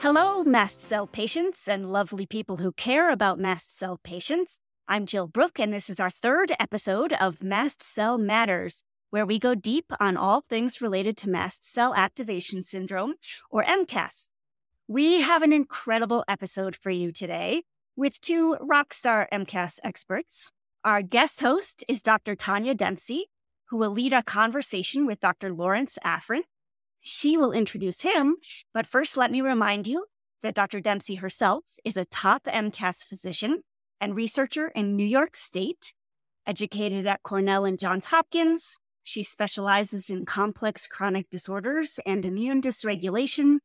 Hello, mast cell patients and lovely people who care about mast cell patients. I'm Jill Brook, and this is our third episode of Mast Cell Matters, where we go deep on all things related to mast cell activation syndrome, or MCAS. We have an incredible episode for you today with two rockstar MCAS experts. Our guest host is Dr. Tania Dempsey, who will lead a conversation with Dr. Lawrence Afrin. She will introduce him, but first let me remind you that Dr. Dempsey herself is a top MCAS physician and researcher in New York State, educated at Cornell and Johns Hopkins. She specializes in complex chronic disorders and immune dysregulation,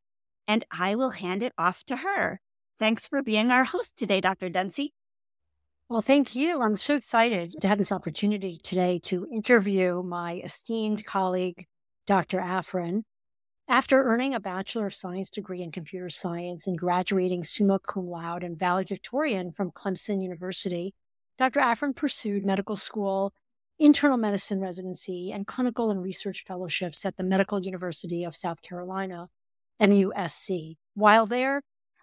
and I will hand it off to her. Thanks for being our host today, Dr. Dempsey. Well, thank you. I'm so excited to have this opportunity today to interview my esteemed colleague, Dr. Afrin. After earning a Bachelor of Science degree in computer science and graduating summa cum laude and valedictorian from Clemson University, Dr. Afrin pursued medical school, internal medicine residency, and clinical and research fellowships at the Medical University of South Carolina, MUSC. While there,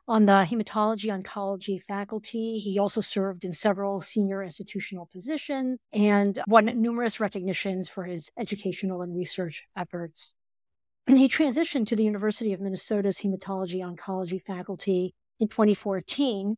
on the hematology oncology faculty, he also served in several senior institutional positions and won numerous recognitions for his educational and research efforts. And he transitioned to the University of Minnesota's hematology oncology faculty in 2014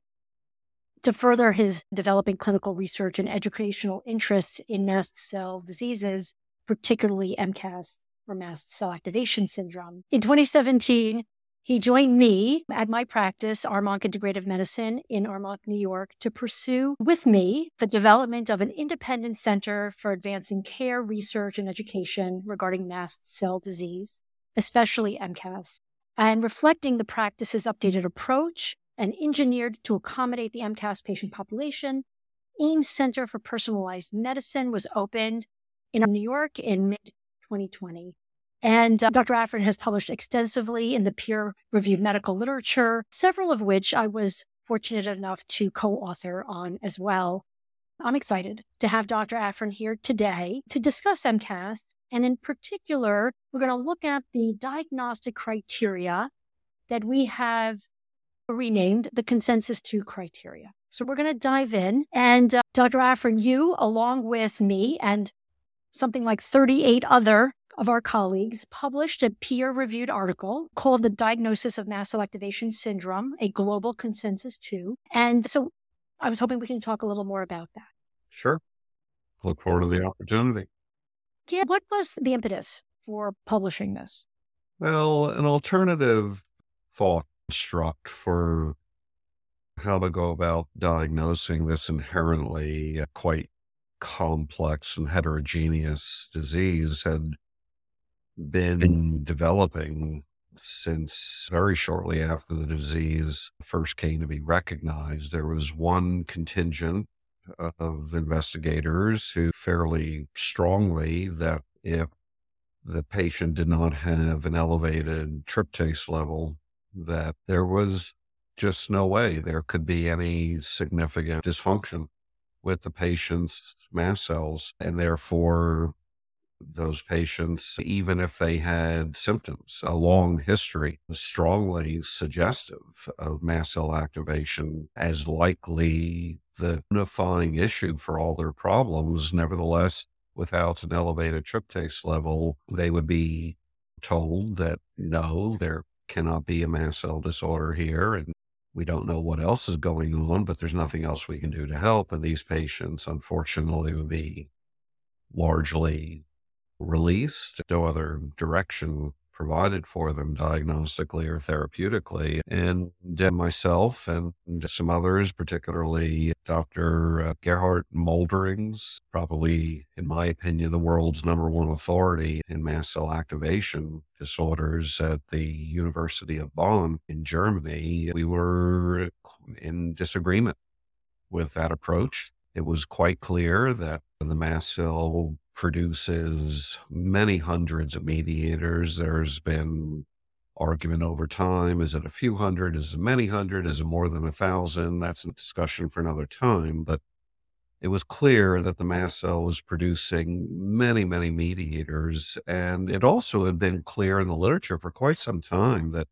to further his developing clinical research and educational interests in mast cell diseases, particularly MCAS or mast cell activation syndrome. In 2017, he joined me at my practice, Armonk Integrative Medicine in Armonk, New York, to pursue with me the development of an independent center for advancing care, research, and education regarding mast cell disease, especially MCAS, and reflecting the practice's updated approach and engineered to accommodate the MCAS patient population. AIM Center for Personalized Medicine was opened in New York in mid 2020. And uh, Dr. Afrin has published extensively in the peer reviewed medical literature, several of which I was fortunate enough to co author on as well. I'm excited to have Dr. Afrin here today to discuss MCAS. And in particular, we're going to look at the diagnostic criteria that we have renamed the consensus 2 criteria. So we're going to dive in. And uh, Dr. Afrin, you, along with me and something like 38 other of our colleagues published a peer reviewed article called The Diagnosis of Mast Cell Activation Syndrome, a Global Consensus 2. And so I was hoping we can talk a little more about that. Sure. Look forward to the opportunity. Yeah. What was the impetus for publishing this? Well, an alternative thought struck for how to go about diagnosing this inherently uh, quite complex and heterogeneous disease had been developing since very shortly after the disease first came to be recognized. There was one contingent of investigators who fairly strongly that if the patient did not have an elevated tryptase level, that there was just no way there could be any significant dysfunction with the patient's mast cells, and therefore those patients, even if they had symptoms, a long history, strongly suggestive of mast cell activation as likely the unifying issue for all their problems. Nevertheless, without an elevated tryptase level, they would be told that no, there cannot be a mast cell disorder here. And we don't know what else is going on, but there's nothing else we can do to help. And these patients, unfortunately, would be largely released, no other direction provided for them diagnostically or therapeutically. And myself and some others, particularly Dr. Uh, Gerhard Molderings, probably, in my opinion, the world's number one authority in mast cell activation disorders at the University of Bonn in Germany, we were in disagreement with that approach. It was quite clear that the mast cell produces many hundreds of mediators. There's been argument over time. Is it a few hundred? Is it many hundred? Is it more than a thousand? That's a discussion for another time. But it was clear that the mast cell was producing many, many mediators. And it also had been clear in the literature for quite some time that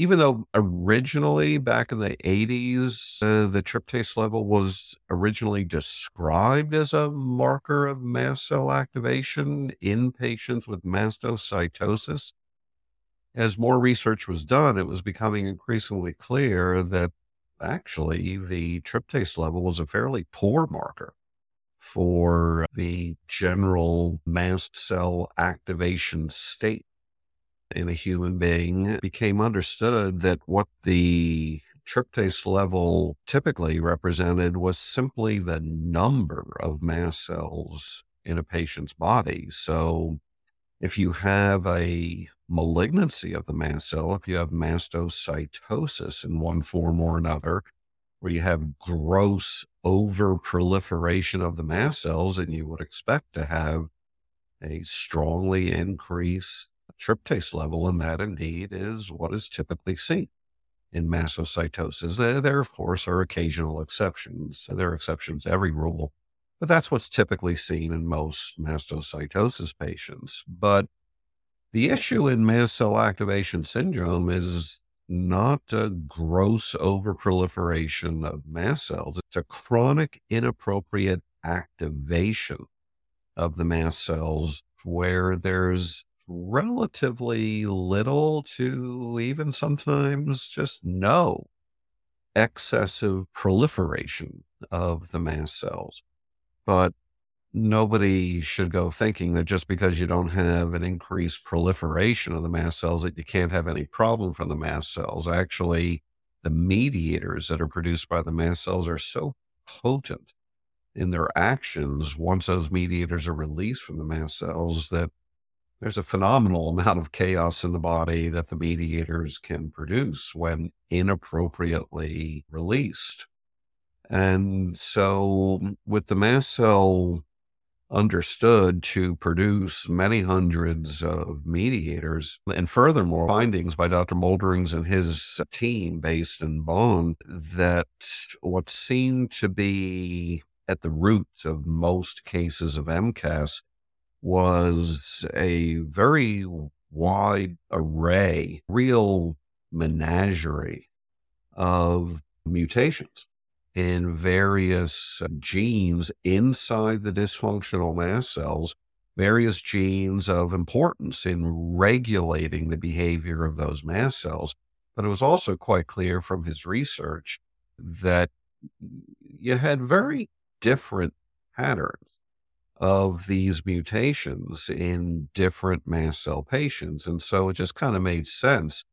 even though originally back in the 80s, uh, the tryptase level was originally described as a marker of mast cell activation in patients with mastocytosis, as more research was done, it was becoming increasingly clear that actually the tryptase level was a fairly poor marker for the general mast cell activation state in a human being, became understood that what the tryptase level typically represented was simply the number of mast cells in a patient's body. So if you have a malignancy of the mast cell, if you have mastocytosis in one form or another, where you have gross overproliferation of the mast cells, and you would expect to have a strongly increased tryptase level, and that indeed is what is typically seen in mastocytosis. There, there, of course, are occasional exceptions. There are exceptions to every rule, but that's what's typically seen in most mastocytosis patients. But the issue in mast cell activation syndrome is not a gross overproliferation of mast cells. It's a chronic inappropriate activation of the mast cells where there's relatively little to even sometimes just no excessive proliferation of the mast cells. But nobody should go thinking that just because you don't have an increased proliferation of the mast cells that you can't have any problem from the mast cells. Actually, the mediators that are produced by the mast cells are so potent in their actions once those mediators are released from the mast cells that there's a phenomenal amount of chaos in the body that the mediators can produce when inappropriately released. And so, with the mast cell understood to produce many hundreds of mediators, and furthermore, findings by Dr. Molderings and his team based in Bonn that what seemed to be at the root of most cases of MCAS was a very wide array, real menagerie of mutations in various uh, genes inside the dysfunctional mast cells, various genes of importance in regulating the behavior of those mast cells. But it was also quite clear from his research that you had very different patterns of these mutations in different mast cell patients. And so it just kind of made sense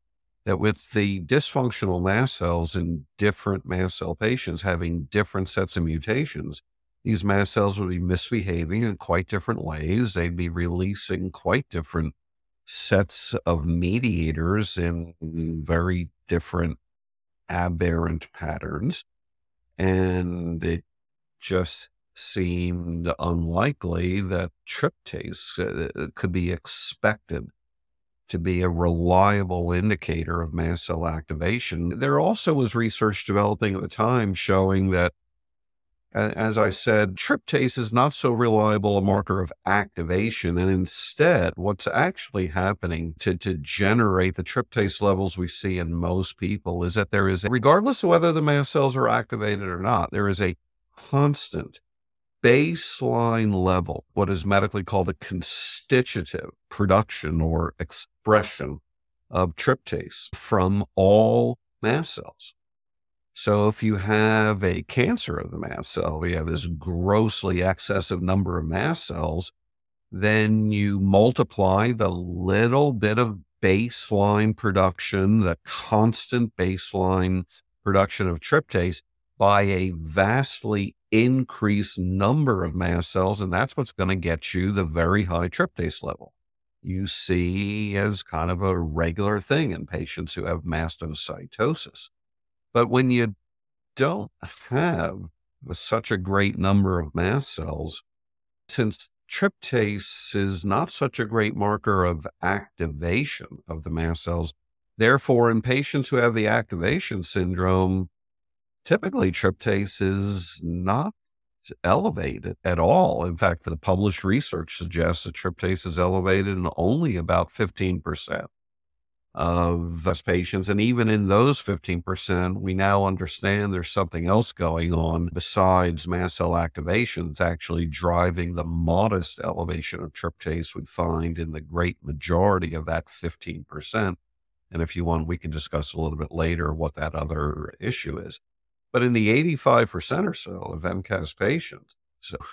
that with the dysfunctional mast cells in different mast cell patients having different sets of mutations, these mast cells would be misbehaving in quite different ways. They'd be releasing quite different sets of mediators in very different aberrant patterns. And it just seemed unlikely that tryptase uh, could be expected to be a reliable indicator of mast cell activation. There also was research developing at the time showing that, as I said, tryptase is not so reliable a marker of activation. And instead, what's actually happening to, to generate the tryptase levels we see in most people is that there is, regardless of whether the mast cells are activated or not, there is a constant baseline level, what is medically called a constitutive production or expression of tryptase from all mast cells. So if you have a cancer of the mast cell, we have this grossly excessive number of mast cells, Then you multiply the little bit of baseline production, the constant baseline production of tryptase by a vastly increased number of mast cells. And that's what's going to get you the very high tryptase level you see as kind of a regular thing in patients who have mastocytosis. But when you don't have such a great number of mast cells, since tryptase is not such a great marker of activation of the mast cells, therefore, in patients who have the activation syndrome, typically tryptase is not elevated at all. In fact, the published research suggests that tryptase is elevated in only about 15% of us patients. And even in those 15%, we now understand there's something else going on besides mast cell activation that's actually driving the modest elevation of tryptase we find in the great majority of that 15%. And if you want, we can discuss a little bit later what that other issue is. But in the 85% or so of MCAS patients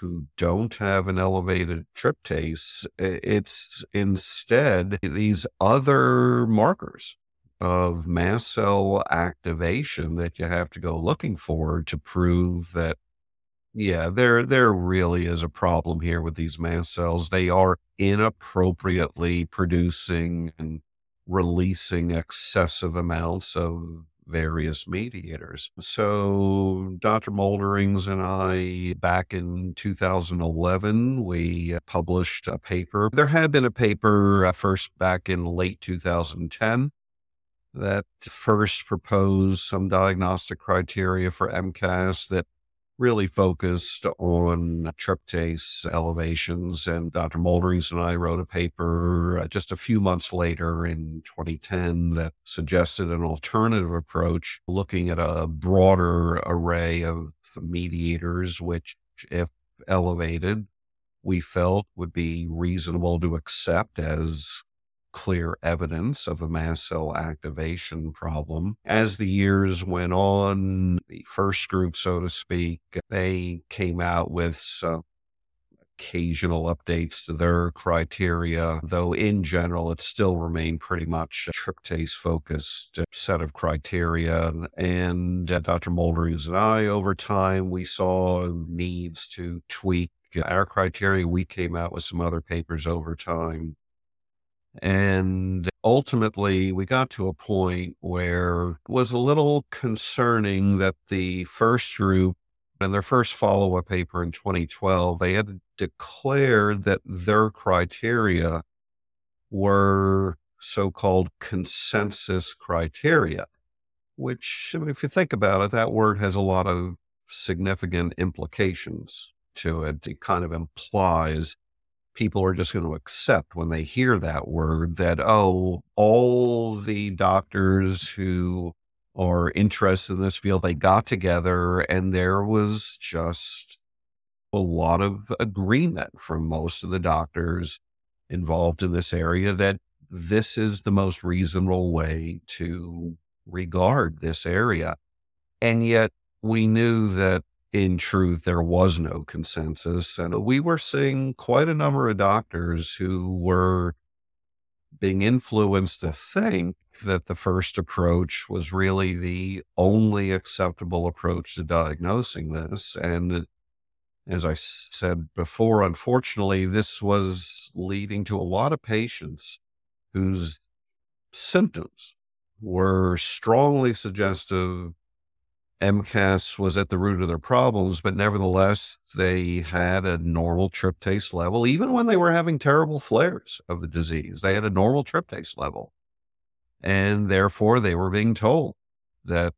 who don't have an elevated tryptase, it's instead these other markers of mast cell activation that you have to go looking for to prove that yeah, there there really is a problem here with these mast cells. They are inappropriately producing and releasing excessive amounts of various mediators. So, Dr. Molderings and I, back in 2011, we published a paper. There had been a paper uh, first back in late 2010 that first proposed some diagnostic criteria for MCAS that really focused on tryptase elevations. And Dr. Molderings and I wrote a paper uh, just a few months later in 2010 that suggested an alternative approach, looking at a broader array of mediators, which, if elevated, we felt would be reasonable to accept as clear evidence of a mast cell activation problem. As the years went on, the first group, so to speak, they came out with some occasional updates to their criteria, though in general, it still remained pretty much a tryptase focused uh, set of criteria. And uh, Dr. Molderings and I, over time, we saw needs to tweak uh, our criteria. We came out with some other papers over time and ultimately, we got to a point where it was a little concerning that the first group, in their first follow up paper in 2012, they had declared that their criteria were so called consensus criteria, which, if you think about it, that word has a lot of significant implications to it. It kind of implies people are just going to accept when they hear that word that, oh, all the doctors who are interested in this field, they got together and there was just a lot of agreement from most of the doctors involved in this area that this is the most reasonable way to regard this area. And yet we knew that in truth, there was no consensus. And we were seeing quite a number of doctors who were being influenced to think that the first approach was really the only acceptable approach to diagnosing this. And as I said before, unfortunately, this was leading to a lot of patients whose symptoms were strongly suggestive MCAS was at the root of their problems, but nevertheless, they had a normal tryptase level, even when they were having terrible flares of the disease. They had a normal tryptase level. And therefore, they were being told that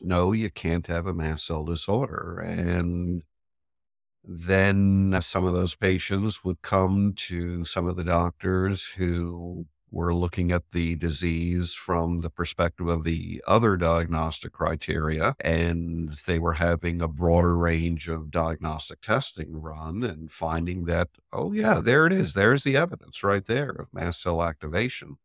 no, you can't have a mast cell disorder. And then some of those patients would come to some of the doctors who we're looking at the disease from the perspective of the other diagnostic criteria, and they were having a broader range of diagnostic testing run and finding that, oh, yeah, there it is. There's the evidence right there of mast cell activation.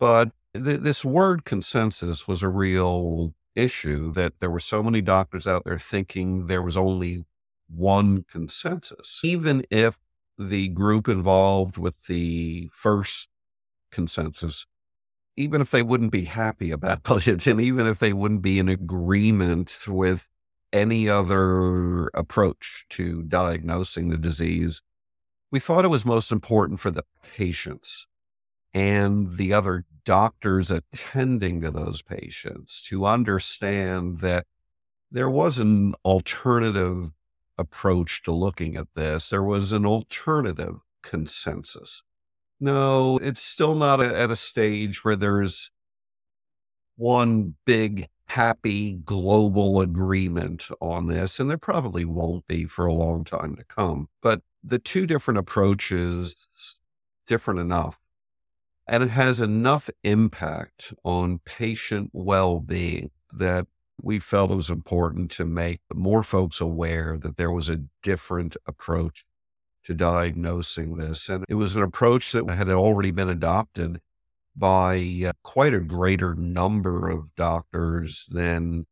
But th- this word consensus was a real issue that there were so many doctors out there thinking there was only one consensus. Even if the group involved with the first consensus, even if they wouldn't be happy about it, and even if they wouldn't be in agreement with any other approach to diagnosing the disease, we thought it was most important for the patients and the other doctors attending to those patients to understand that there was an alternative approach to looking at this. There was an alternative consensus. No, it's still not a, at a stage where there's one big, happy global agreement on this, and there probably won't be for a long time to come. But the two different approaches different enough and it has enough impact on patient well-being that we felt it was important to make more folks aware that there was a different approach to diagnosing this. And it was an approach that had already been adopted by uh, quite a greater number of doctors than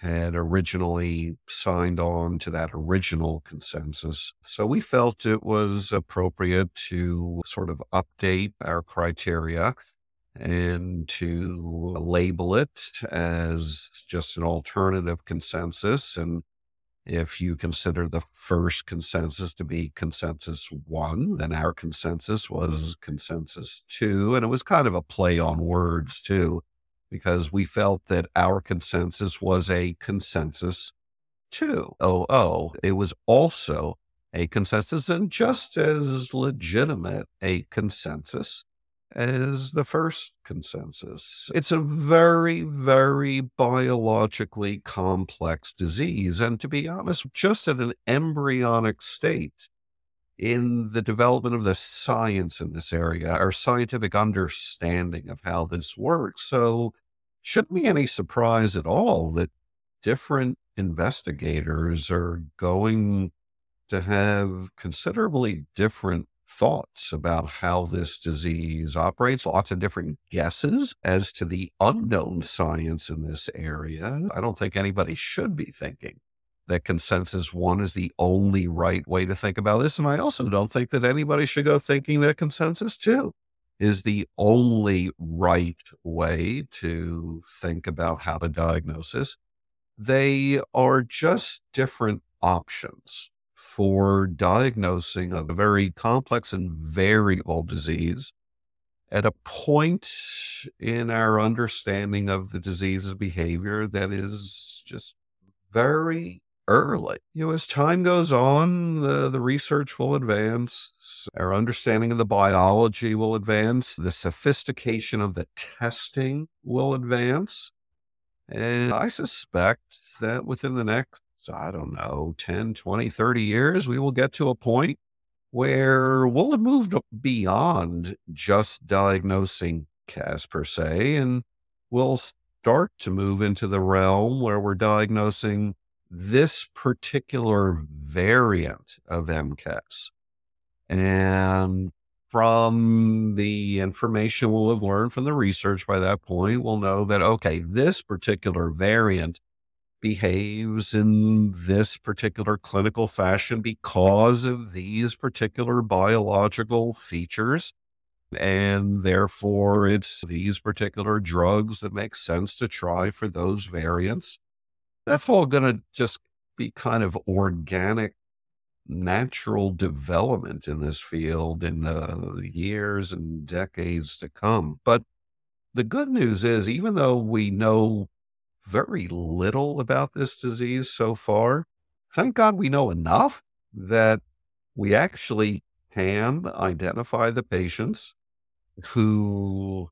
had originally signed on to that original consensus. So we felt it was appropriate to sort of update our criteria and to label it as just an alternative consensus. And if you consider the first consensus to be consensus one, then our consensus was mm-hmm. consensus two. And it was kind of a play on words, too because we felt that our consensus was a consensus too. Oh, oh, it was also a consensus and just as legitimate a consensus as the first consensus. It's a very, very biologically complex disease. And to be honest, just at an embryonic state in the development of the science in this area, our scientific understanding of how this works. So shouldn't be any surprise at all that different investigators are going to have considerably different thoughts about how this disease operates, lots of different guesses as to the unknown science in this area. I don't think anybody should be thinking that consensus one is the only right way to think about this. And I also don't think that anybody should go thinking that consensus two is the only right way to think about how to diagnose this. They are just different options for diagnosing a very complex and variable disease at a point in our understanding of the disease's behavior that is just very early. You know, as time goes on, the, the research will advance, our understanding of the biology will advance, the sophistication of the testing will advance. And I suspect that within the next, I don't know, 10, 20, 30 years, we will get to a point where we'll have moved beyond just diagnosing MCAS per se, and we'll start to move into the realm where we're diagnosing this particular variant of MCAS. And from the information we'll have learned from the research by that point, we'll know that, okay, this particular variant behaves in this particular clinical fashion because of these particular biological features. And therefore, it's these particular drugs that make sense to try for those variants that's all going to just be kind of organic, natural development in this field in the years and decades to come. But the good news is, even though we know very little about this disease so far, thank God we know enough that we actually can identify the patients who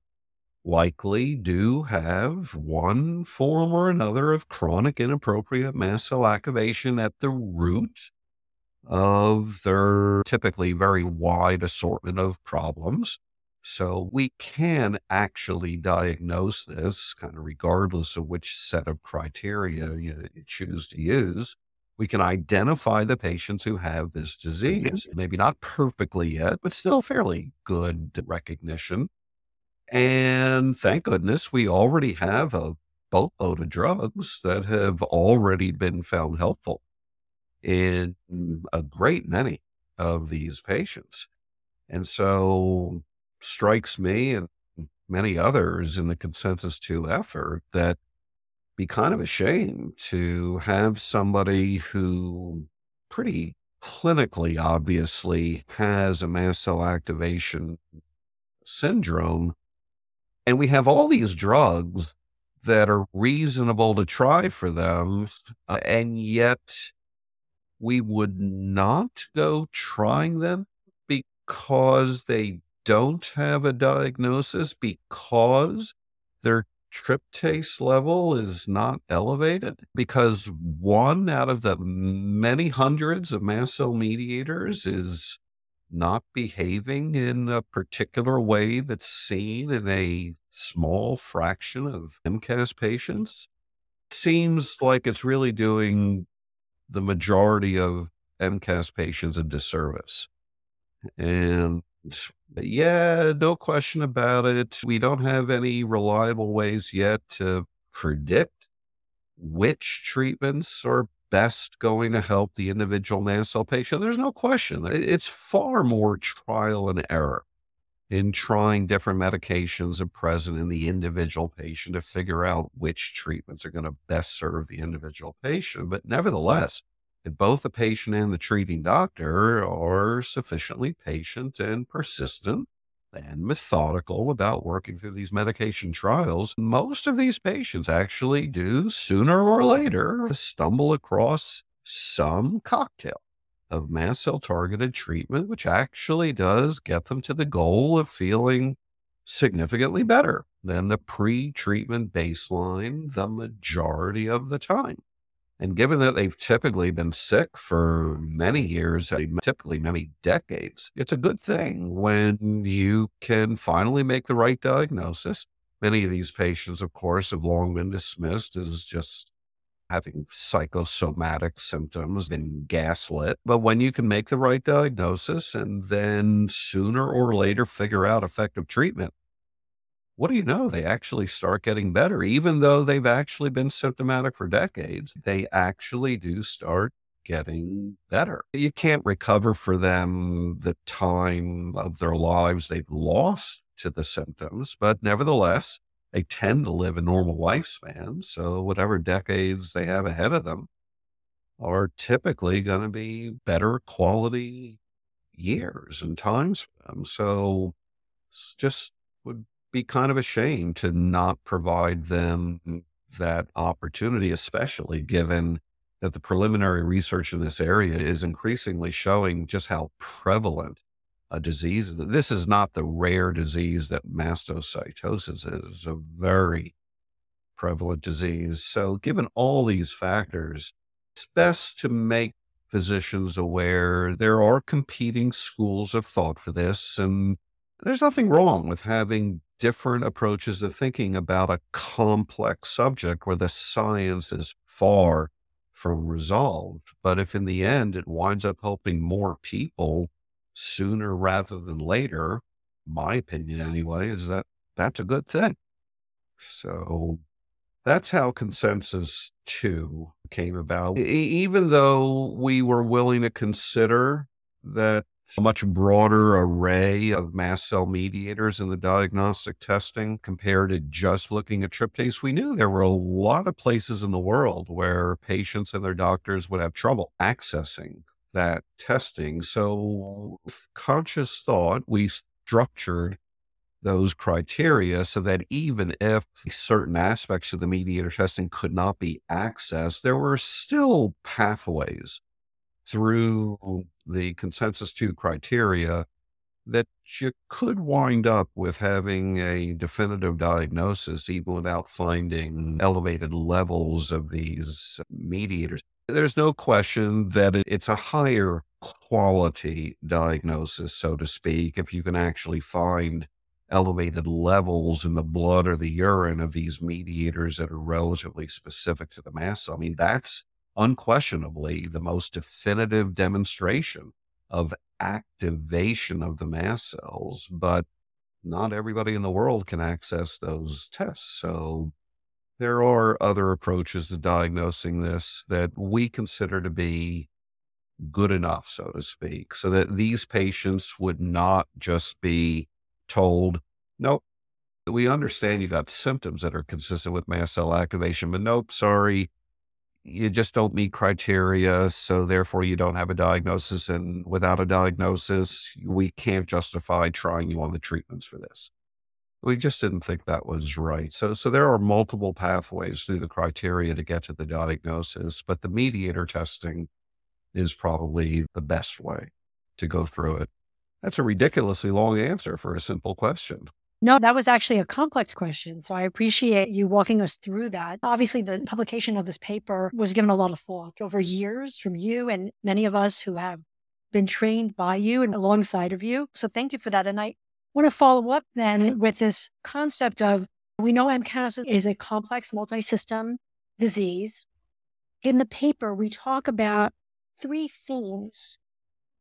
likely do have one form or another of chronic inappropriate mast cell activation at the root of their typically very wide assortment of problems. So we can actually diagnose this kind of regardless of which set of criteria you choose to use. We can identify the patients who have this mm-hmm. disease. Maybe not perfectly yet, but still fairly good recognition. And thank goodness we already have a boatload of drugs that have already been found helpful in mm, a great many of these patients. And so strikes me and many others in the consensus 2 effort that be kind of a shame to have somebody who pretty clinically obviously has a mast cell activation syndrome. And we have all these drugs that are reasonable to try for them. Uh, and yet we would not go trying them because they don't have a diagnosis, because their tryptase level is not elevated because one out of the many hundreds of mast cell mediators is not behaving in a particular way that's seen in a small fraction of MCAS patients. Seems like it's really doing the majority of MCAS patients a disservice. And yeah, no question about it. We don't have any reliable ways yet to predict which treatments are best going to help the individual mast cell patient. There's no question. It's far more trial and error in trying different medications are present in the individual patient to figure out which treatments are going to best serve the individual patient. But nevertheless, if both the patient and the treating doctor are sufficiently patient and persistent and methodical about working through these medication trials, most of these patients actually do sooner or later stumble across some cocktail of mast cell targeted treatment, which actually does get them to the goal of feeling significantly better than the pre treatment baseline the majority of the time. And given that they've typically been sick for many years, uh, typically many decades, it's a good thing when you can finally make the right diagnosis. Many of these patients, of course, have long been dismissed as just having psychosomatic symptoms and gaslit. But when you can make the right diagnosis and then sooner or later figure out effective treatment, what do you know? They actually start getting better, even though they've actually been symptomatic for decades. They actually do start getting better. You can't recover for them the time of their lives they've lost to the symptoms, but nevertheless, they tend to live a normal lifespan. So, whatever decades they have ahead of them are typically going to be better quality years and times for them. So, just would be kind of a shame to not provide them that opportunity, especially given that the preliminary research in this area is increasingly showing just how prevalent a disease. This is not the rare disease that mastocytosis is, a very prevalent disease. So, given all these factors, it's best to make physicians aware there are competing schools of thought for this. And there's nothing wrong with having different approaches of thinking about a complex subject where the science is far from resolved. But if in the end it winds up helping more people sooner rather than later, my opinion anyway, is that that's a good thing. So that's how consensus two came about. Even though we were willing to consider that a much broader array of mast cell mediators in the diagnostic testing compared to just looking at tryptase. We knew there were a lot of places in the world where patients and their doctors would have trouble accessing that testing. So, conscious thought, we structured those criteria so that even if certain aspects of the mediator testing could not be accessed, there were still pathways through the consensus two criteria that you could wind up with having a definitive diagnosis even without finding elevated levels of these mediators. There's no question that it's a higher quality diagnosis, so to speak, if you can actually find elevated levels in the blood or the urine of these mediators that are relatively specific to the mast cell. I mean, that's unquestionably the most definitive demonstration of activation of the mast cells, but not everybody in the world can access those tests. So there are other approaches to diagnosing this that we consider to be good enough, so to speak, so that these patients would not just be told, nope, we understand you've got symptoms that are consistent with mast cell activation, but nope, sorry, you just don't meet criteria. So therefore, you don't have a diagnosis. And without a diagnosis, we can't justify trying you on the treatments for this. We just didn't think that was right. So, so there are multiple pathways through the criteria to get to the diagnosis, but the mediator testing is probably the best way to go through it. That's a ridiculously long answer for a simple question. No, that was actually a complex question. So I appreciate you walking us through that. Obviously, the publication of this paper was given a lot of thought over years from you and many of us who have been trained by you and alongside of you. So thank you for that. And I want to follow up then with this concept of we know MCAS is a complex multi system disease. In the paper, we talk about three themes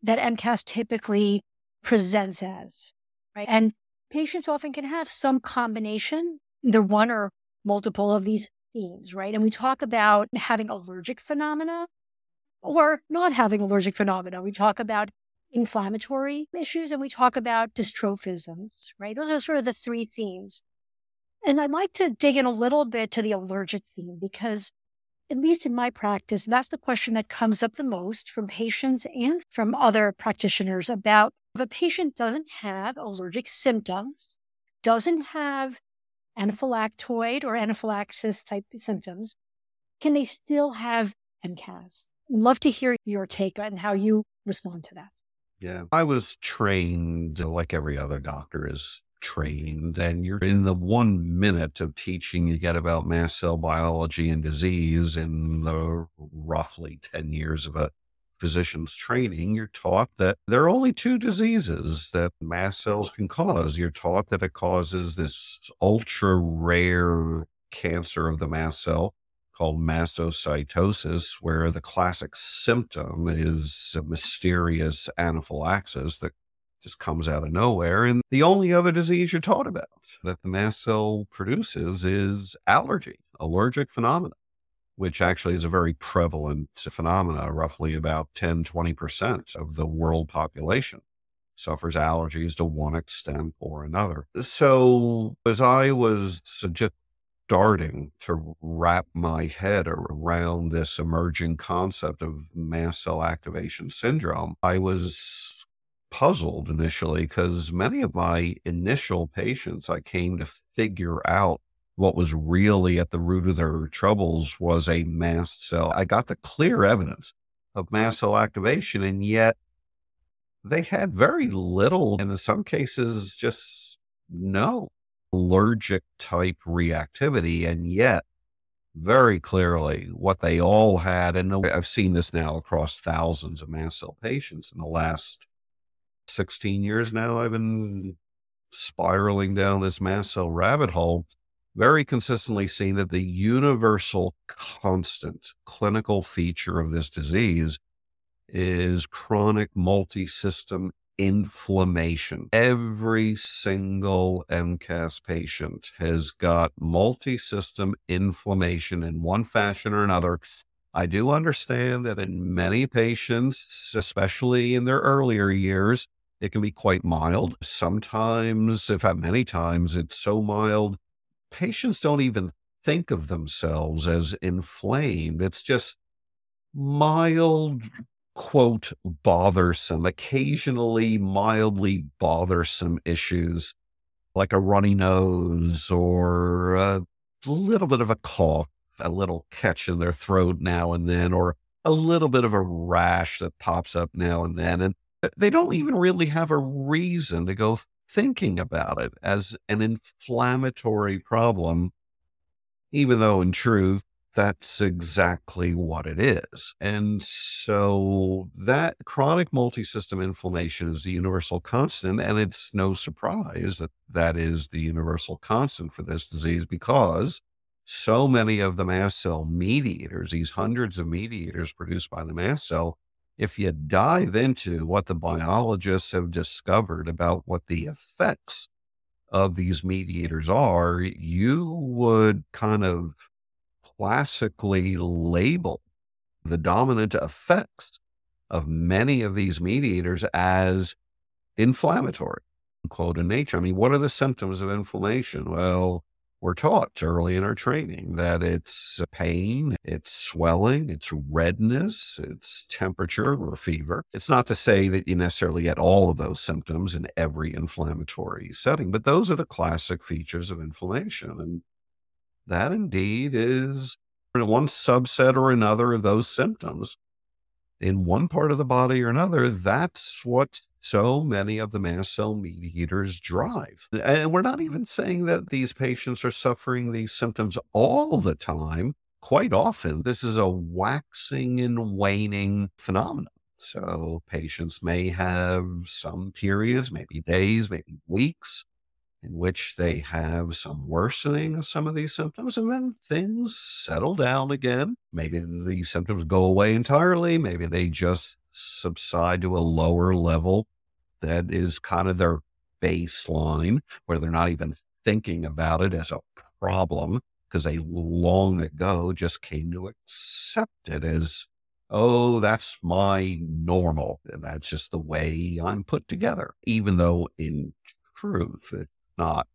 that MCAS typically presents as, right? And patients often can have some combination, either one or multiple of these themes, right? And we talk about having allergic phenomena or not having allergic phenomena. We talk about inflammatory issues and we talk about dystrophisms, right? Those are sort of the three themes. And I'd like to dig in a little bit to the allergic theme because at least in my practice, that's the question that comes up the most from patients and from other practitioners about if a patient doesn't have allergic symptoms, doesn't have anaphylactoid or anaphylaxis type symptoms, can they still have MCAS? Love to hear your take on how you respond to that. Yeah. I was trained like every other doctor is trained and you're in the one minute of teaching you get about mast cell biology and disease in the roughly 10 years of a physician's training, you're taught that there are only two diseases that mast cells can cause. You're taught that it causes this ultra rare cancer of the mast cell called mastocytosis, where the classic symptom is a mysterious anaphylaxis that just comes out of nowhere. And the only other disease you're taught about that the mast cell produces is allergy, allergic phenomena, which actually is a very prevalent phenomena. Roughly about 10, 20% of the world population suffers allergies to one extent or another. So as I was just starting to wrap my head around this emerging concept of mast cell activation syndrome, I was puzzled initially because many of my initial patients I came to figure out what was really at the root of their troubles was a mast cell. I got the clear evidence of mast cell activation, and yet they had very little, and in some cases, just no allergic type reactivity. And yet, very clearly, what they all had, and I've seen this now across thousands of mast cell patients in the last 16 years now, I've been spiraling down this mast cell rabbit hole, very consistently seeing that the universal constant clinical feature of this disease is chronic multi-system inflammation. Every single MCAS patient has got multi-system inflammation in one fashion or another I do understand that in many patients, especially in their earlier years, it can be quite mild. Sometimes, in fact, many times, it's so mild, patients don't even think of themselves as inflamed. It's just mild, quote, bothersome, occasionally mildly bothersome issues like a runny nose or a little bit of a cough a little catch in their throat now and then, or a little bit of a rash that pops up now and then. And they don't even really have a reason to go thinking about it as an inflammatory problem, even though in truth, that's exactly what it is. And so that chronic multisystem inflammation is the universal constant. And it's no surprise that that is the universal constant for this disease because so many of the mast cell mediators, these hundreds of mediators produced by the mast cell, if you dive into what the biologists have discovered about what the effects of these mediators are, you would kind of classically label the dominant effects of many of these mediators as inflammatory, quote in nature. I mean, what are the symptoms of inflammation? Well, we're taught early in our training that it's pain, it's swelling, it's redness, it's temperature or fever. It's not to say that you necessarily get all of those symptoms in every inflammatory setting, but those are the classic features of inflammation. And that indeed is one subset or another of those symptoms in one part of the body or another, that's what so many of the mast cell mediators drive. And we're not even saying that these patients are suffering these symptoms all the time. Quite often, this is a waxing and waning phenomenon. So patients may have some periods, maybe days, maybe weeks, in which they mm-hmm. have some worsening of some of these symptoms, and then things settle down again. Maybe the symptoms go away entirely. Maybe they just subside to a lower level that is kind of their baseline, where they're not even thinking about it as a problem because they long ago just came to accept it as, oh, that's my normal. And that's just the way I'm put together. Even though in truth, it not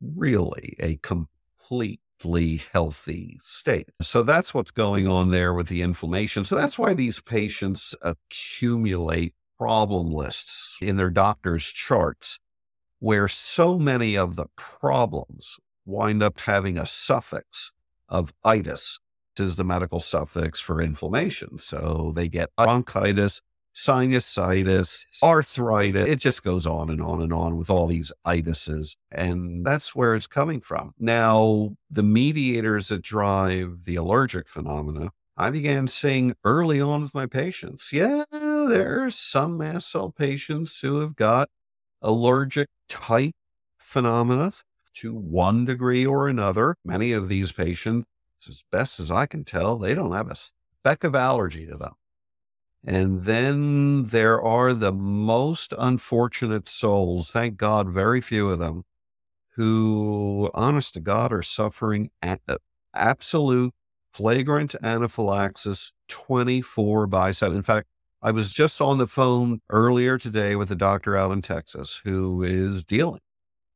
really a completely healthy state. So that's what's going on there with the inflammation. So that's why these patients accumulate problem lists in their doctor's charts, where so many of the problems wind up having a suffix of itis is the medical suffix for inflammation. So they get bronchitis, sinusitis, arthritis. It just goes on and on and on with all these itises. And that's where it's coming from. Now, the mediators that drive the allergic phenomena, I began seeing early on with my patients. Yeah, there are some mast cell patients who have got allergic type phenomena to one degree or another. Many of these patients, as best as I can tell, they don't have a speck of allergy to them. And then there are the most unfortunate souls, thank God, very few of them, who, honest to God, are suffering absolute flagrant anaphylaxis 24 by 7. In fact, I was just on the phone earlier today with a doctor out in Texas who is dealing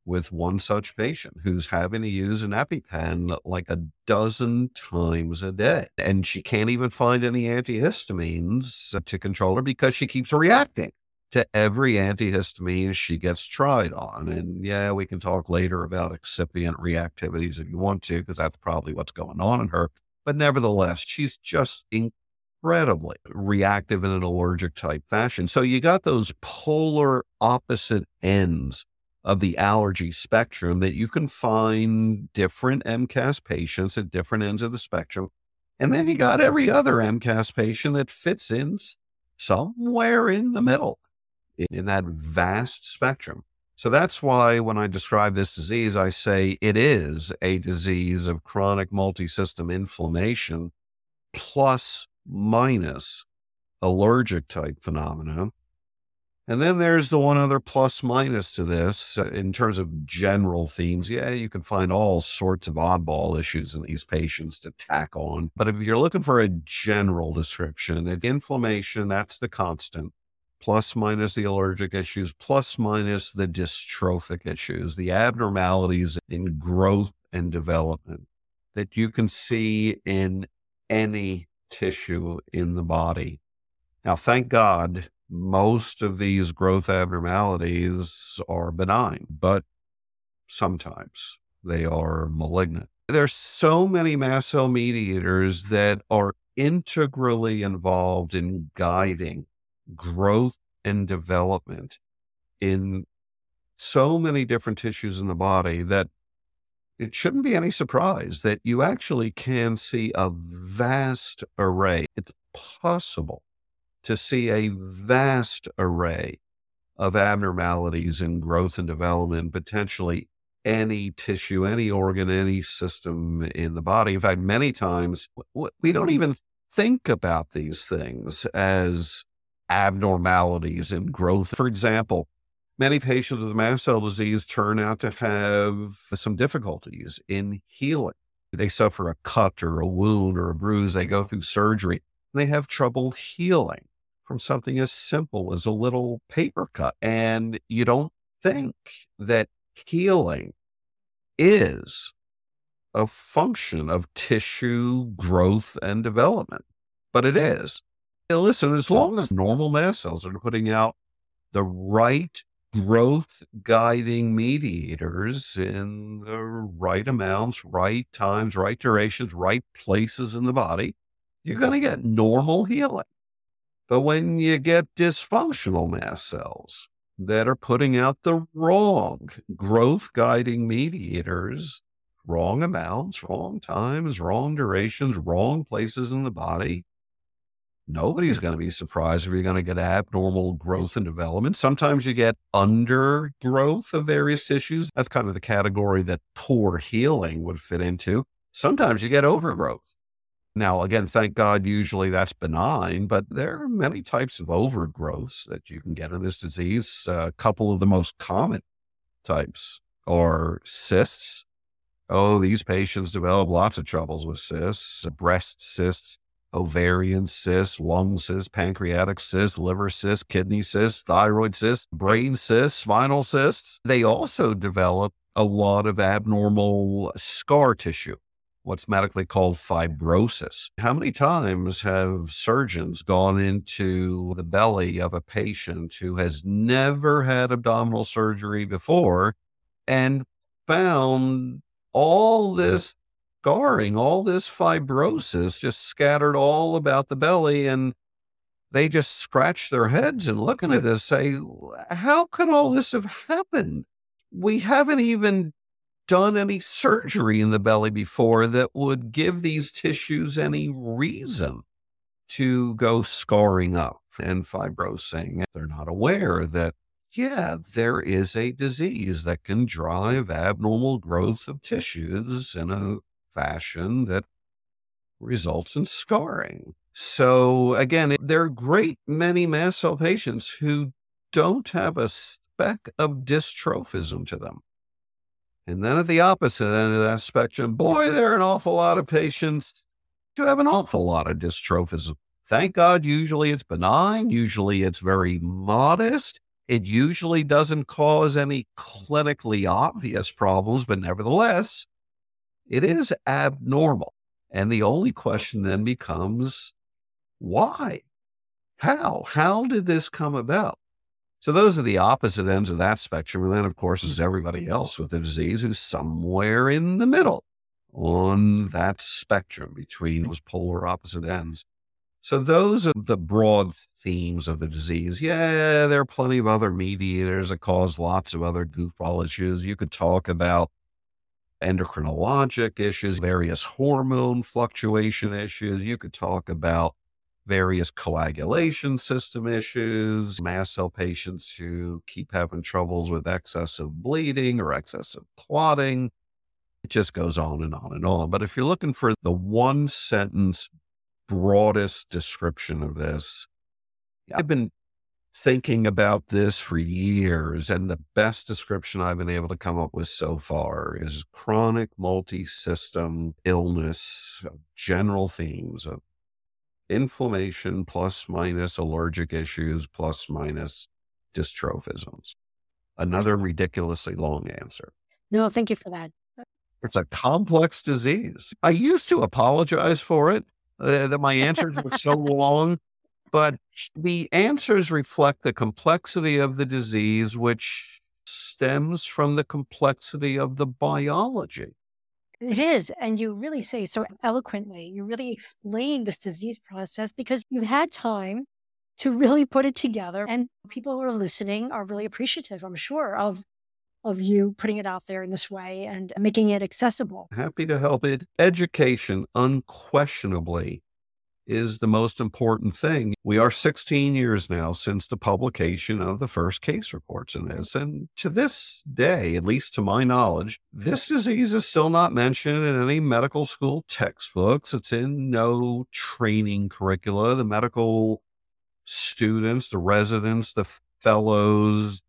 with one such patient who's having to use an EpiPen like a dozen times a day. And she can't even find any antihistamines to control her because she keeps reacting to every antihistamine she gets tried on. And yeah, we can talk later about excipient reactivities if you want to, because that's probably what's going on in her. But nevertheless, she's just incredibly reactive in an allergic type fashion. So you got those polar opposite ends of the allergy spectrum that you can find different MCAS patients at different ends of the spectrum. And then you got every other MCAS patient that fits in somewhere in the middle in that vast spectrum. So that's why when I describe this disease, I say it is a disease of chronic multisystem inflammation plus minus allergic type phenomena and then there's the one other plus minus to this uh, in terms of general themes. Yeah, you can find all sorts of oddball issues in these patients to tack on. But if you're looking for a general description, inflammation, that's the constant, plus minus the allergic issues, plus minus the dystrophic issues, the abnormalities in growth and development that you can see in any tissue in the body. Now, thank God most of these growth abnormalities are benign, but sometimes they are malignant. There's so many mast cell mediators that are integrally involved in guiding growth and development in so many different tissues in the body that it shouldn't be any surprise that you actually can see a vast array. It's possible to see a vast array of abnormalities in growth and development, potentially any tissue, any organ, any system in the body. In fact, many times we don't even think about these things as abnormalities in growth. For example, many patients with mast cell disease turn out to have some difficulties in healing. They suffer a cut or a wound or a bruise, they go through surgery, they have trouble healing from something as simple as a little paper cut. And you don't think that healing is a function of tissue growth and development, but it is. And listen, as long as normal mast cells are putting out the right growth guiding mediators in the right amounts, right times, right durations, right places in the body, you're going to get normal healing. But when you get dysfunctional mast cells that are putting out the wrong growth guiding mediators, wrong amounts, wrong times, wrong durations, wrong places in the body, nobody's going to be surprised if you're going to get abnormal growth and development. Sometimes you get undergrowth of various tissues. That's kind of the category that poor healing would fit into. Sometimes you get overgrowth. Now, again, thank God, usually that's benign, but there are many types of overgrowths that you can get in this disease. a couple of the most common types are cysts. Oh, these patients develop lots of troubles with cysts, uh, breast cysts, ovarian cysts, lung cysts, pancreatic cysts, liver cysts, kidney cysts, thyroid cysts, brain cysts, spinal cysts. They also develop a lot of abnormal scar tissue, what's medically called fibrosis. How many times have surgeons gone into the belly of a patient who has never had abdominal surgery before and found all this scarring, all this fibrosis just scattered all about the belly. And they just scratch their heads and looking at this say, how could all this have happened? We haven't even done any surgery in the belly before that would give these tissues any reason to go scarring up and fibrosing. They're not aware that, yeah, there is a disease that can drive abnormal growth of tissues in a fashion that results in scarring. So again, there are great many mast cell patients who don't have a speck of dystrophism to them. And then at the opposite end of that spectrum, boy, there are an awful lot of patients who have an awful lot of dystrophism. Thank God, usually it's benign. Usually it's very modest. It usually doesn't cause any clinically obvious problems, but nevertheless, it is abnormal. And the only question then becomes why? How? How did this come about? So those are the opposite ends of that spectrum. And then, of course, is everybody else with the disease who's somewhere in the middle on that spectrum between those polar opposite ends. So those are the broad themes of the disease. Yeah, there are plenty of other mediators that cause lots of other goofball issues. You could talk about endocrinologic issues, various hormone fluctuation issues. You could talk about various coagulation system issues, mast cell patients who keep having troubles with excessive bleeding or excessive clotting. It just goes on and on and on. But if you're looking for the one sentence broadest description of this, I've been thinking about this for years, and the best description I've been able to come up with so far is chronic multi system illness, uh, general themes of inflammation plus minus allergic issues plus minus dystrophisms. Another ridiculously long answer. No, thank you for that. It's a complex disease. I used to apologize for it, uh, that my answers were so long but the answers reflect the complexity of the disease, which stems from the complexity of the biology. It is. And you really say so eloquently. You really explain this disease process because you've had time to really put it together. And people who are listening are really appreciative, I'm sure, of of you putting it out there in this way and making it accessible. Happy to help it. Education unquestionably is the most important thing. We are 16 years now since the publication of the first case reports in this. And to this day, at least to my knowledge, this disease is still not mentioned in any medical school textbooks. It's in no training curricula. The medical students, the residents, the fellows,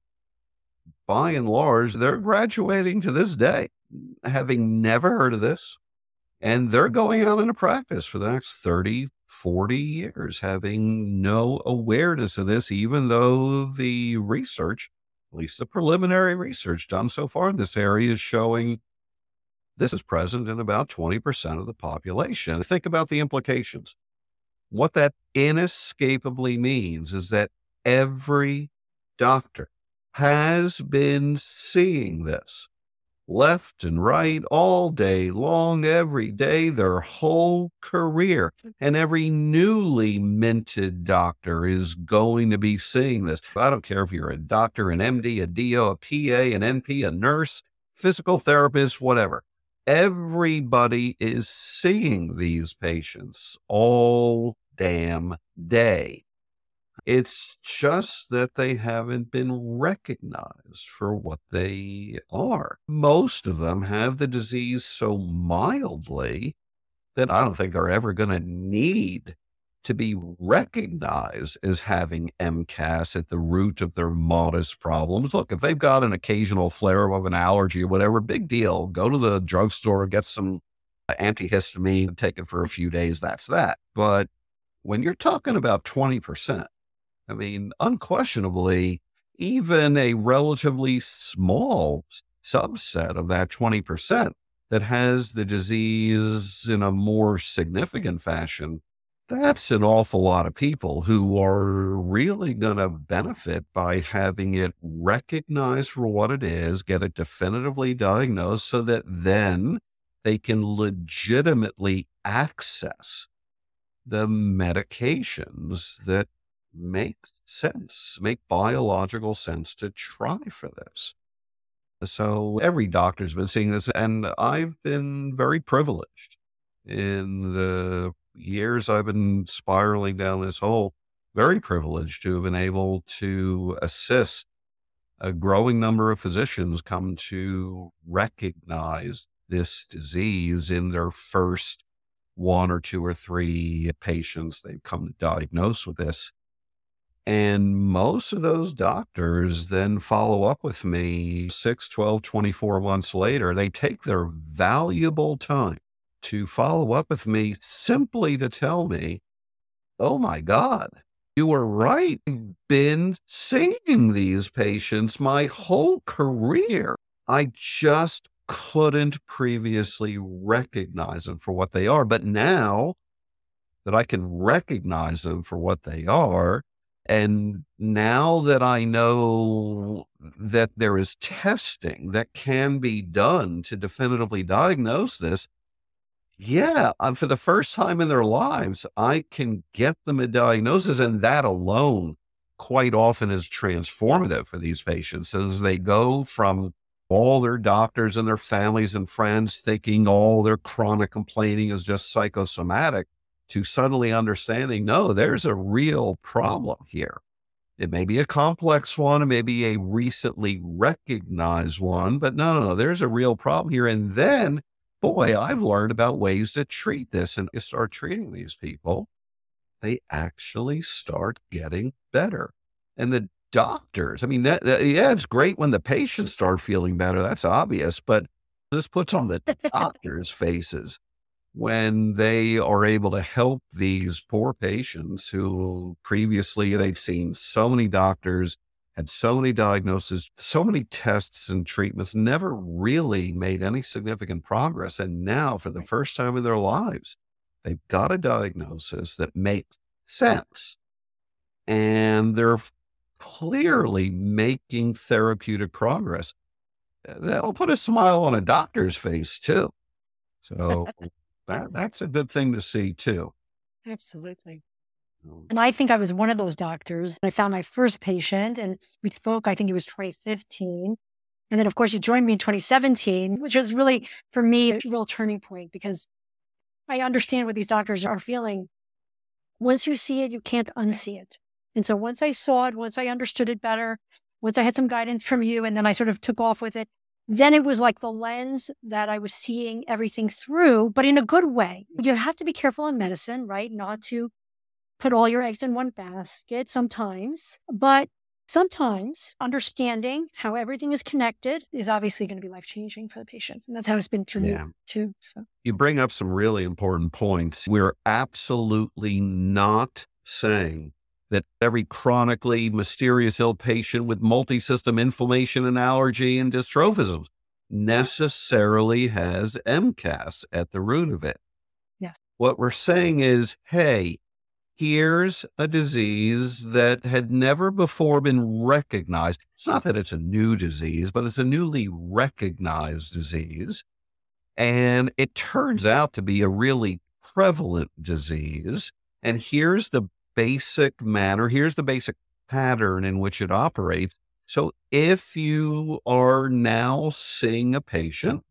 by and large, they're graduating to this day having never heard of this, And they're going out into practice for the next 30, 40 years, having no awareness of this, even though the research, at least the preliminary research done so far in this area, is showing this is present in about 20% of the population. Think about the implications. What that inescapably means is that every doctor has been seeing this left and right all day long, every day, their whole career. And every newly minted doctor is going to be seeing this. I don't care if you're a doctor, an MD, a DO, a PA, an NP, a nurse, physical therapist, whatever. Everybody is seeing these patients all damn day. It's just that they haven't been recognized for what they are. Most of them have the disease so mildly that I don't think they're ever going to need to be recognized as having MCAS at the root of their modest problems. Look, if they've got an occasional flare up of an allergy or whatever, big deal. Go to the drugstore, get some uh, antihistamine, take it for a few days. That's that. But when you're talking about 20%, I mean, unquestionably, even a relatively small subset of that 20% that has the disease in a more significant fashion, that's an awful lot of people who are really going to benefit by having it recognized for what it is, get it definitively diagnosed so that then they can legitimately access the medications that make sense, make biological sense to try for this. So every doctor's been seeing this, and I've been very privileged in the years I've been spiraling down this hole. Very privileged to have been able to assist a growing number of physicians come to recognize this disease in their first one or two or three patients they've come to diagnose with this. And most of those doctors then follow up with me 6, 12, 24 months later. They take their valuable time to follow up with me simply to tell me, oh my God, you were right. I've been seeing these patients my whole career. I just couldn't previously recognize them for what they are. But now that I can recognize them for what they are, and now that I know that there is testing that can be done to definitively diagnose this, yeah, uh, for the first time in their lives, I can get them a diagnosis. And that alone quite often is transformative for these patients as they go from all their doctors and their families and friends thinking all their chronic complaining is just psychosomatic to suddenly understanding, no, there's a real problem here. It may be a complex one, it may be a recently recognized one, but no, no, no, there's a real problem here. And then, boy, I've learned about ways to treat this and you start treating these people. They actually start getting better. And the doctors, I mean, that, that, yeah, it's great when the patients start feeling better. That's obvious, but this puts on the doctors' faces when they are able to help these poor patients who previously they've seen so many doctors, had so many diagnoses, so many tests and treatments, never really made any significant progress. And now, for the first time in their lives, they've got a diagnosis that makes sense. And they're clearly making therapeutic progress. That'll put a smile on a doctor's face, too. So that that's a good thing to see too. Absolutely. Oh. And I think I was one of those doctors. I found my first patient and we spoke, I think it was 2015. And then, of course, you joined me in 2017, which was really, for me, a real turning point because I understand what these doctors are feeling. Once you see it, you can't unsee it. And so once I saw it, once I understood it better, once I had some guidance from you, and then I sort of took off with it, then it was like the lens that I was seeing everything through, but in a good way. Mm. You have to be careful in medicine, right? Not to put all your eggs in one basket sometimes. But sometimes understanding how everything is connected is obviously going to be life changing for the patients. And that's how it's been for me too. So you bring up some really important points. We're absolutely not saying that every chronically mysterious ill patient with multi-system inflammation and allergy and dystrophism necessarily has MCAS at the root of it. Yes. What we're saying is, hey, here's a disease that had never before been recognized. It's not that it's a new disease, but it's a newly recognized disease. And it turns out to be a really prevalent disease. And here's the basic manner, here's the basic pattern in which it operates. So if you are now seeing a patient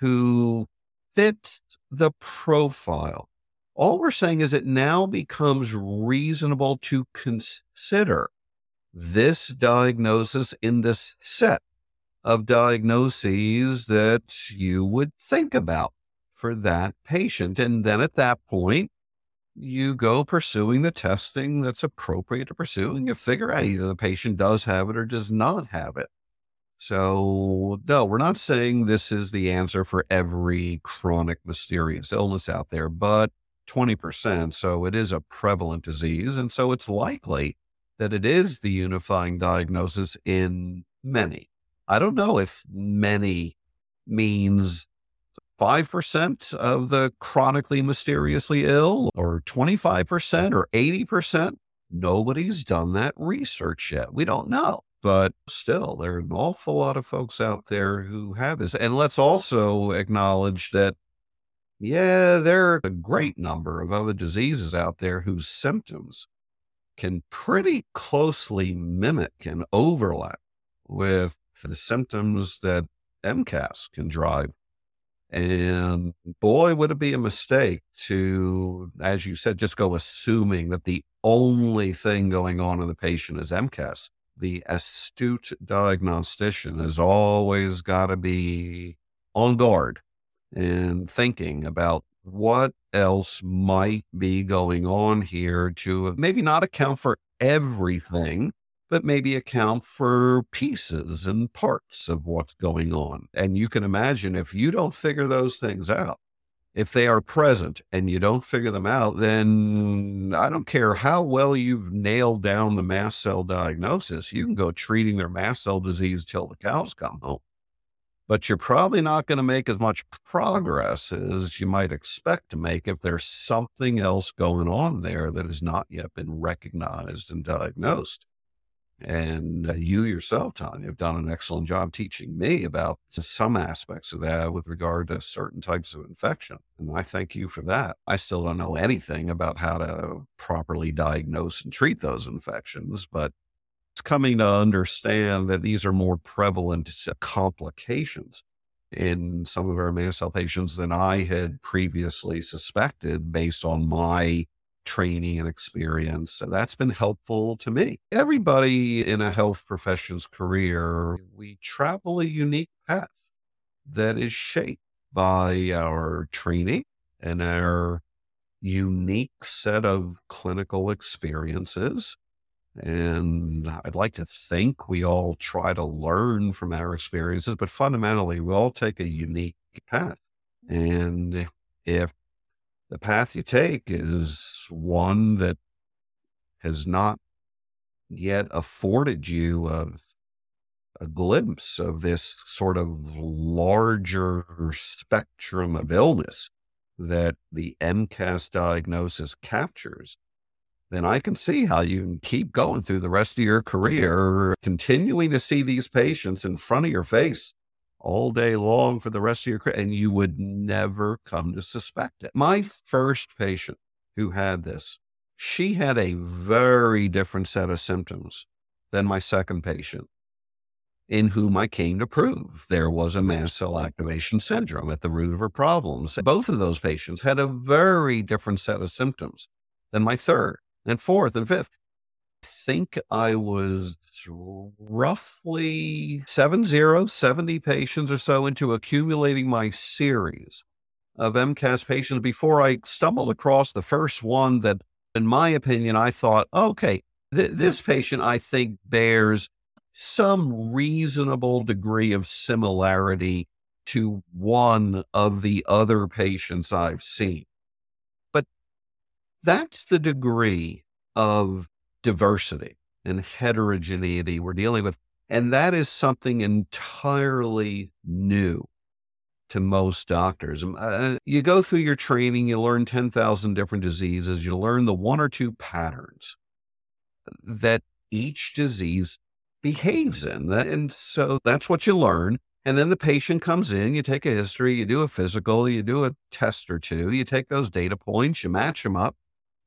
who fits the profile all we're saying is it now becomes reasonable to consider this diagnosis in this set of diagnoses that you would think about for that patient. And then at that point, you go pursuing the testing that's appropriate to pursue, and you figure out either the patient does have it or does not have it. So, no, we're not saying this is the answer for every chronic mysterious illness out there, but 20%. So it is a prevalent disease. And so it's likely that it is the unifying diagnosis in many. I don't know if many means 5% of the chronically mysteriously ill or 25% or 80%. Nobody's done that research yet. We don't know. But still, there are an awful lot of folks out there who have this. And let's also acknowledge that yeah, there are a great number of other diseases out there whose symptoms can pretty closely mimic and overlap with the symptoms that MCAS can drive. And boy, would it be a mistake to, as you said, just go assuming that the only thing going on in the patient is MCAS. The astute diagnostician has always got to be on guard and thinking about what else might be going on here to maybe not account for everything, but maybe account for pieces and parts of what's going on. And you can imagine if you don't figure those things out, if they are present and you don't figure them out, then I don't care how well you've nailed down the mast cell diagnosis, you can go treating their mast cell disease till the cows come home but you're probably not going to make as much progress as you might expect to make if there's something else going on there that has not yet been recognized and diagnosed. And uh, you yourself, Tania, have done an excellent job teaching me about some aspects of that with regard to certain types of infection. And I thank you for that. I still don't know anything about how to properly diagnose and treat those infections, but it's coming to understand that these are more prevalent complications in some of our mast cell patients than I had previously suspected based on my training and experience. So that's been helpful to me. Everybody in a health profession's career, we travel a unique path that is shaped by our training and our unique set of clinical experiences and I'd like to think we all try to learn from our experiences, but fundamentally, we all take a unique path. And if the path you take is one that has not yet afforded you a, a glimpse of this sort of larger spectrum of illness that the MCAS diagnosis captures, then I can see how you can keep going through the rest of your career, continuing to see these patients in front of your face all day long for the rest of your career, and you would never come to suspect it. My first patient who had this, she had a very different set of symptoms than my second patient, in whom I came to prove there was a mast cell activation syndrome at the root of her problems. Both of those patients had a very different set of symptoms than my third and fourth and fifth. I think I was roughly seven zero, 70 patients or so into accumulating my series of MCAS patients before I stumbled across the first one that, in my opinion, I thought, okay, th- this patient, I think, bears some reasonable degree of similarity to one of the other patients I've seen. But that's the degree of diversity and heterogeneity we're dealing with. And that is something entirely new to most doctors. Um, uh, you go through your training, you learn 10,000 different diseases, you learn the one or two patterns that each disease behaves in. And so that's what you learn. And then the patient comes in, you take a history, you do a physical, you do a test or two, you take those data points, you match them up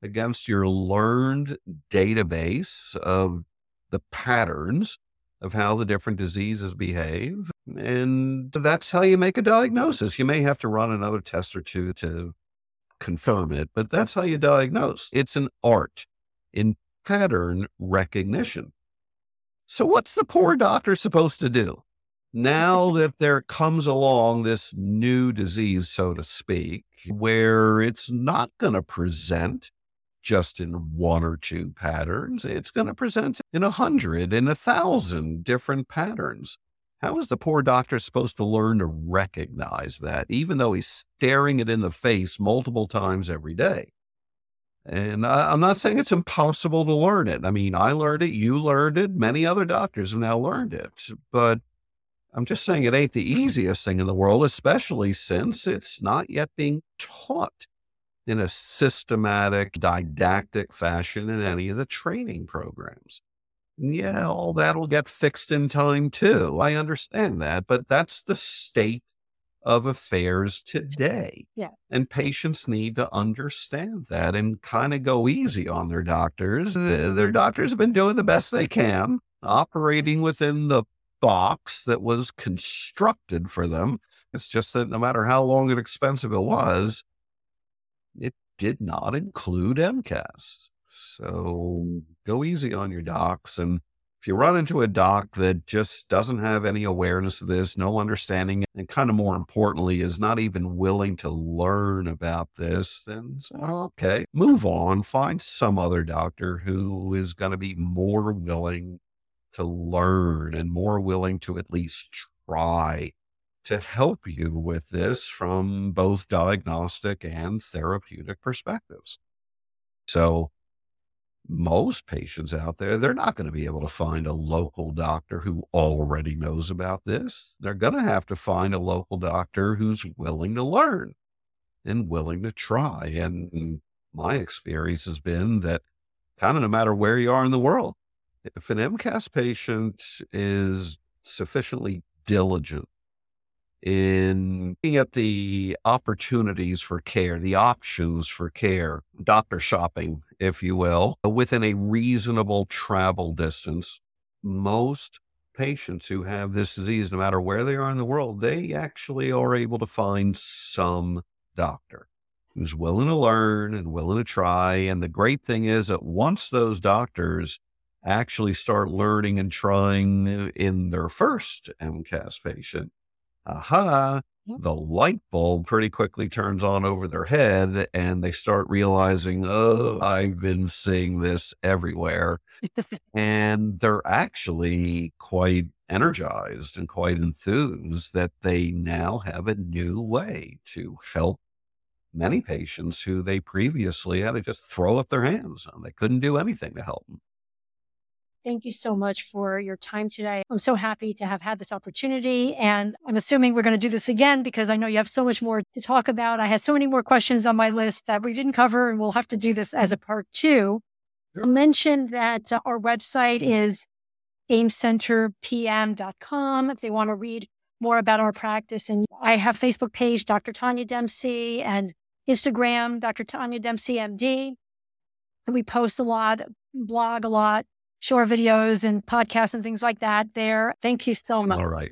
against your learned database of the patterns of how the different diseases behave. And that's how you make a diagnosis. You may have to run another test or two to confirm it, but that's how you diagnose. It's an art in pattern recognition. So, what's the poor doctor supposed to do? Now that there comes along this new disease, so to speak, where it's not going to present just in one or two patterns. It's going to present in a hundred, in a thousand different patterns. How is the poor doctor supposed to learn to recognize that, even though he's staring it in the face multiple times every day? And I, am not saying it's impossible to learn it. I mean, I learned it, you learned it, many other doctors have now learned it. But I'm just saying it ain't the easiest thing in the world, especially since it's not yet being taught in a systematic, didactic fashion in any of the training programs. Yeah, all that'll get fixed in time too. I understand that, but that's the state of affairs today. Yeah. And patients need to understand that and kind of go easy on their doctors. Their mm-hmm. doctors have been doing the best they can, operating within the box that was constructed for them. It's just that no matter how long and expensive it was, it did not include MCAS. So go easy on your docs. And if you run into a doc that just doesn't have any awareness of this, no understanding, and kind of more importantly, is not even willing to learn about this, then oh, okay, move on. Find some other doctor who is going to be more willing to learn and more willing to at least try to help you with this from both diagnostic and therapeutic perspectives. So, most patients out there, they're not going to be able to find a local doctor who already knows about this. They're going to have to find a local doctor who's willing to learn and willing to try. And my experience has been that kind of no matter where you are in the world, if an MCAS patient is sufficiently diligent in looking at the opportunities for care, the options for care, doctor shopping, if you will, within a reasonable travel distance. Most patients who have this disease, no matter where they are in the world, they actually are able to find some doctor who's willing to learn and willing to try. And the great thing is that once those doctors actually start learning and trying in their first MCAS patient, aha, the light bulb pretty quickly turns on over their head and they start realizing, oh, I've been seeing this everywhere. and they're actually quite energized and quite enthused that they now have a new way to help many patients who they previously had to just throw up their hands and They couldn't do anything to help them. Thank you so much for your time today. I'm so happy to have had this opportunity. And I'm assuming we're going to do this again because I know you have so much more to talk about. I had so many more questions on my list that we didn't cover, and we'll have to do this as a part two. Sure. I'll mention that uh, our website is aimcenterpm.com if they want to read more about our practice. And I have Facebook page, Dr. Tania Dempsey, and Instagram, Dr. Tania Dempsey MD. And we post a lot, blog a lot short videos and podcasts and things like that there. Thank you so much. All right.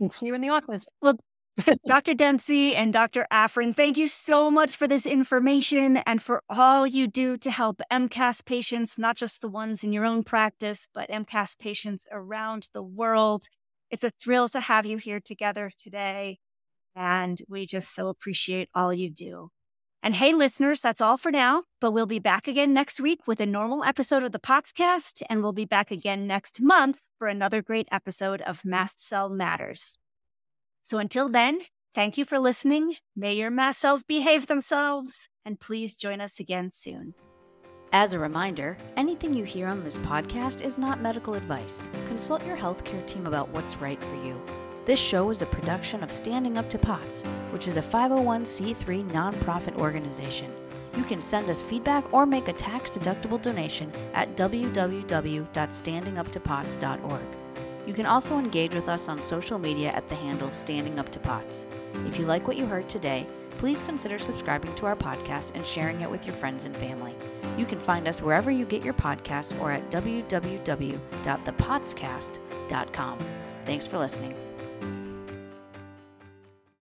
And see you in the office. Look, Dr. Dempsey and Dr. Afrin, thank you so much for this information and for all you do to help MCAS patients, not just the ones in your own practice, but MCAS patients around the world. It's a thrill to have you here together today. And we just so appreciate all you do. And hey, listeners, that's all for now, but we'll be back again next week with a normal episode of the podcast, and we'll be back again next month for another great episode of Mast Cell Matters. So until then, thank you for listening. May your mast cells behave themselves, and please join us again soon. As a reminder, anything you hear on this podcast is not medical advice. Consult your healthcare team about what's right for you. This show is a production of Standing Up to POTS, which is a 501c3 nonprofit organization. You can send us feedback or make a tax deductible donation at www.standinguptopots.org. You can also engage with us on social media at the handle Standing Up to POTS. If you like what you heard today, please consider subscribing to our podcast and sharing it with your friends and family. You can find us wherever you get your podcasts or at www.thepotscast.com. Thanks for listening.